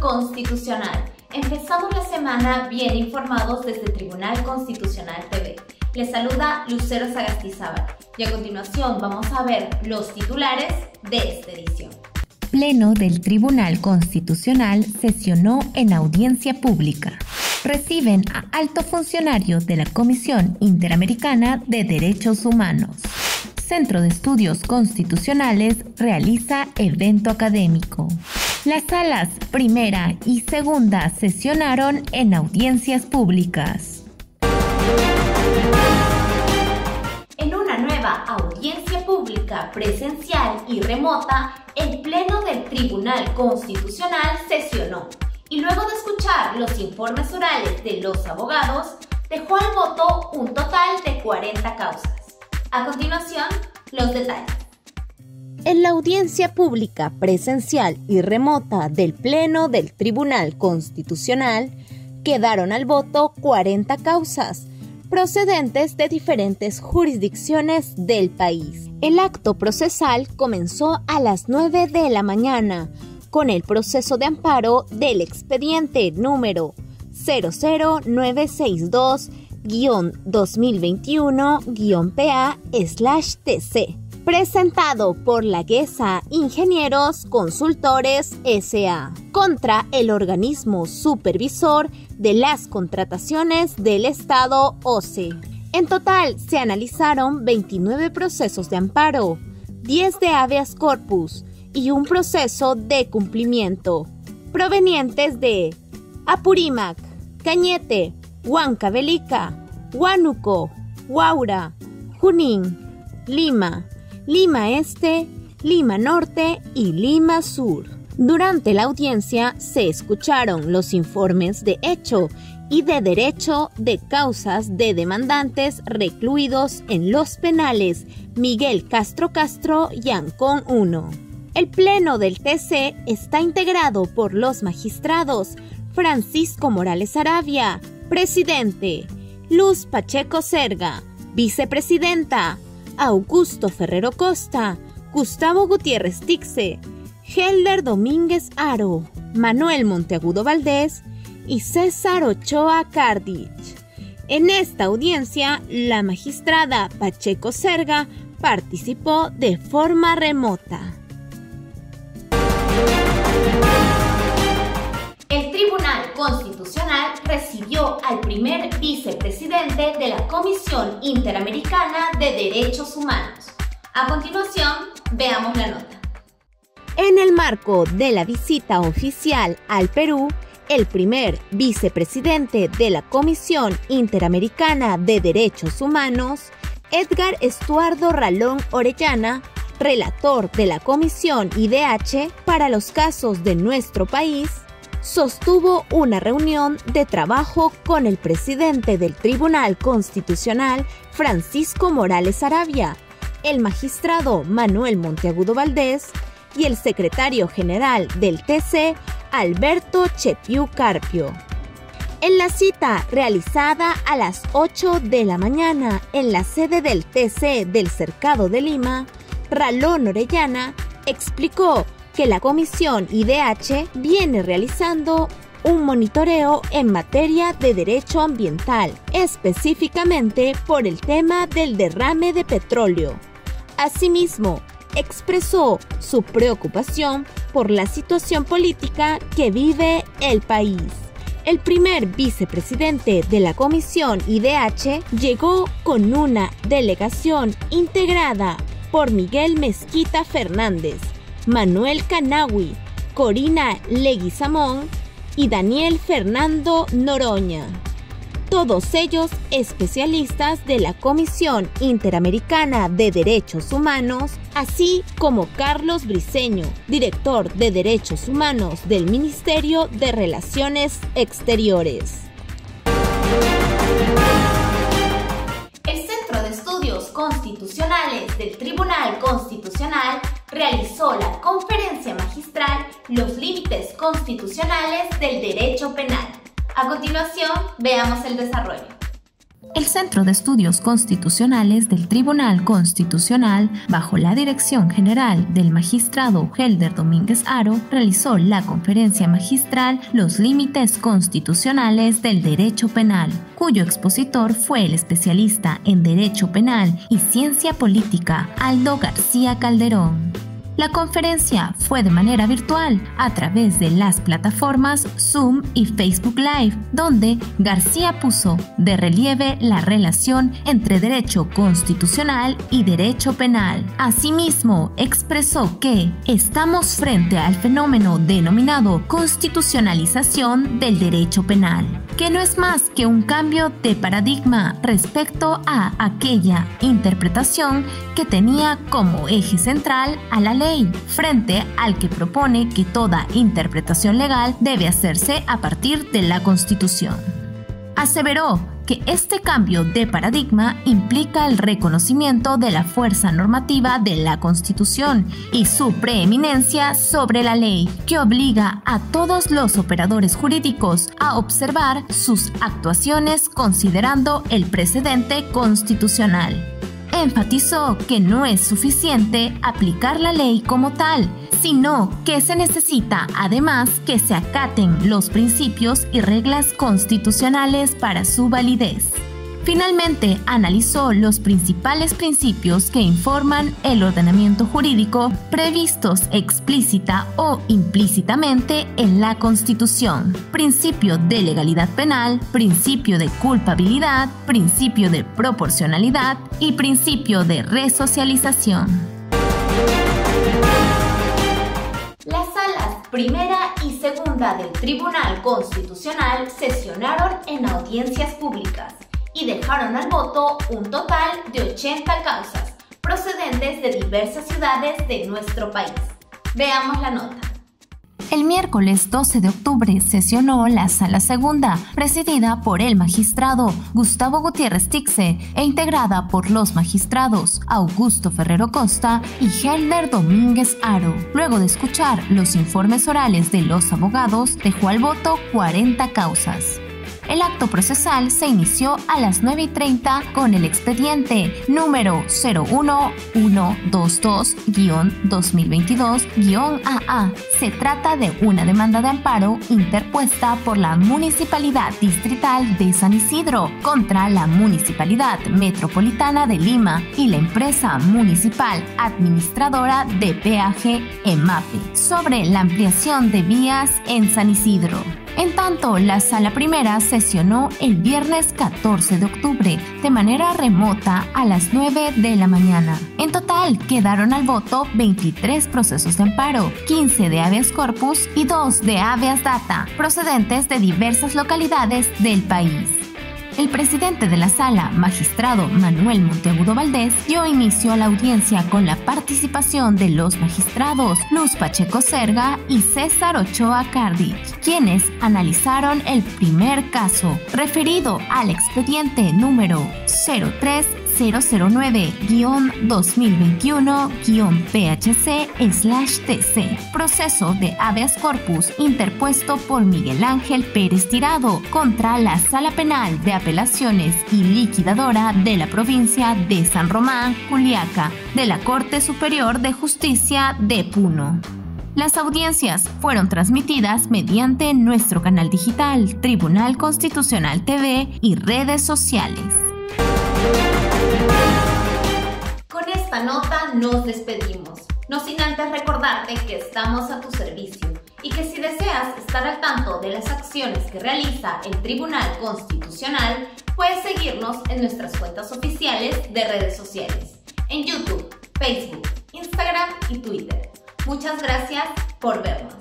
Constitucional. Empezamos la semana bien informados desde Tribunal Constitucional TV. Les saluda Lucero Sagastizábal y a continuación vamos a ver los titulares de esta edición. Pleno del Tribunal Constitucional sesionó en audiencia pública. Reciben a alto funcionario de la Comisión Interamericana de Derechos Humanos. Centro de Estudios Constitucionales realiza evento académico. Las salas primera y segunda sesionaron en audiencias públicas. En una nueva audiencia pública presencial y remota, el Pleno del Tribunal Constitucional sesionó y luego de escuchar los informes orales de los abogados, dejó al voto un total de 40 causas. A continuación, los detalles. En la audiencia pública presencial y remota del Pleno del Tribunal Constitucional, quedaron al voto 40 causas procedentes de diferentes jurisdicciones del país. El acto procesal comenzó a las 9 de la mañana con el proceso de amparo del expediente número 00962 2021-PA-TC, presentado por la GESA Ingenieros Consultores SA, contra el organismo supervisor de las contrataciones del Estado OCE. En total se analizaron 29 procesos de amparo, 10 de habeas corpus y un proceso de cumplimiento, provenientes de Apurímac, Cañete, Huancavelica, Huánuco, Huaura, Junín, Lima, Lima Este, Lima Norte y Lima Sur. Durante la audiencia se escucharon los informes de hecho y de derecho de causas de demandantes recluidos en los penales Miguel Castro Castro y Ancón 1. El Pleno del TC está integrado por los magistrados Francisco Morales Arabia, presidente, Luz Pacheco Serga, vicepresidenta, Augusto Ferrero Costa, Gustavo Gutiérrez Tixe, Helder Domínguez Aro, Manuel Monteagudo Valdés y César Ochoa Cardich. En esta audiencia, la magistrada Pacheco Serga participó de forma remota. Constitucional recibió al primer vicepresidente de la Comisión Interamericana de Derechos Humanos. A continuación, veamos la nota. En el marco de la visita oficial al Perú, el primer vicepresidente de la Comisión Interamericana de Derechos Humanos, Edgar Estuardo Ralón Orellana, relator de la Comisión IDH para los casos de nuestro país, sostuvo una reunión de trabajo con el presidente del Tribunal Constitucional, Francisco Morales Arabia, el magistrado Manuel Monteagudo Valdés y el secretario general del TC, Alberto Chepiu Carpio. En la cita realizada a las 8 de la mañana en la sede del TC del Cercado de Lima, Ralón Orellana explicó que la Comisión IDH viene realizando un monitoreo en materia de derecho ambiental, específicamente por el tema del derrame de petróleo. Asimismo, expresó su preocupación por la situación política que vive el país. El primer vicepresidente de la Comisión IDH llegó con una delegación integrada por Miguel Mezquita Fernández, Manuel Canawi, Corina Leguizamón y Daniel Fernando Noroña. Todos ellos especialistas de la Comisión Interamericana de Derechos Humanos, así como Carlos Briceño, director de Derechos Humanos del Ministerio de Relaciones Exteriores. Constitucionales del Tribunal Constitucional realizó la conferencia magistral Los límites constitucionales del derecho penal. A continuación, veamos el desarrollo. El Centro de Estudios Constitucionales del Tribunal Constitucional, bajo la dirección general del magistrado Helder Domínguez Aro, realizó la conferencia magistral Los límites constitucionales del derecho penal, cuyo expositor fue el especialista en derecho penal y ciencia política Aldo García Calderón. La conferencia fue de manera virtual a través de las plataformas Zoom y Facebook Live, donde García puso de relieve la relación entre derecho constitucional y derecho penal. Asimismo, expresó que estamos frente al fenómeno denominado constitucionalización del derecho penal que no es más que un cambio de paradigma respecto a aquella interpretación que tenía como eje central a la ley, frente al que propone que toda interpretación legal debe hacerse a partir de la Constitución. Aseveró que este cambio de paradigma implica el reconocimiento de la fuerza normativa de la Constitución y su preeminencia sobre la ley, que obliga a todos los operadores jurídicos a observar sus actuaciones considerando el precedente constitucional enfatizó que no es suficiente aplicar la ley como tal, sino que se necesita además que se acaten los principios y reglas constitucionales para su validez. Finalmente, analizó los principales principios que informan el ordenamiento jurídico previstos explícita o implícitamente en la Constitución. Principio de legalidad penal, principio de culpabilidad, principio de proporcionalidad y principio de resocialización. Las salas primera y segunda del Tribunal Constitucional sesionaron en audiencias públicas y dejaron al voto un total de 80 causas procedentes de diversas ciudades de nuestro país. Veamos la nota. El miércoles 12 de octubre sesionó la Sala Segunda, presidida por el magistrado Gustavo Gutiérrez Tixe e integrada por los magistrados Augusto Ferrero Costa y Helder Domínguez Aro. Luego de escuchar los informes orales de los abogados, dejó al voto 40 causas. El acto procesal se inició a las 9 y 30 con el expediente número 01122-2022-AA. Se trata de una demanda de amparo interpuesta por la Municipalidad Distrital de San Isidro contra la Municipalidad Metropolitana de Lima y la empresa municipal administradora de peaje EMAPE sobre la ampliación de vías en San Isidro. En tanto, la sala primera sesionó el viernes 14 de octubre de manera remota a las 9 de la mañana. En total quedaron al voto 23 procesos de amparo, 15 de habeas corpus y 2 de habeas data, procedentes de diversas localidades del país. El presidente de la sala, magistrado Manuel Monteagudo Valdés, dio inicio a la audiencia con la participación de los magistrados Luz Pacheco Serga y César Ochoa Cardich, quienes analizaron el primer caso referido al expediente número 03 009-2021-PHC-TC, proceso de habeas corpus interpuesto por Miguel Ángel Pérez Tirado contra la Sala Penal de Apelaciones y Liquidadora de la provincia de San Román, Juliaca, de la Corte Superior de Justicia de Puno. Las audiencias fueron transmitidas mediante nuestro canal digital, Tribunal Constitucional TV y redes sociales. esta nota nos despedimos, no sin antes recordarte que estamos a tu servicio y que si deseas estar al tanto de las acciones que realiza el Tribunal Constitucional, puedes seguirnos en nuestras cuentas oficiales de redes sociales, en YouTube, Facebook, Instagram y Twitter. Muchas gracias por vernos.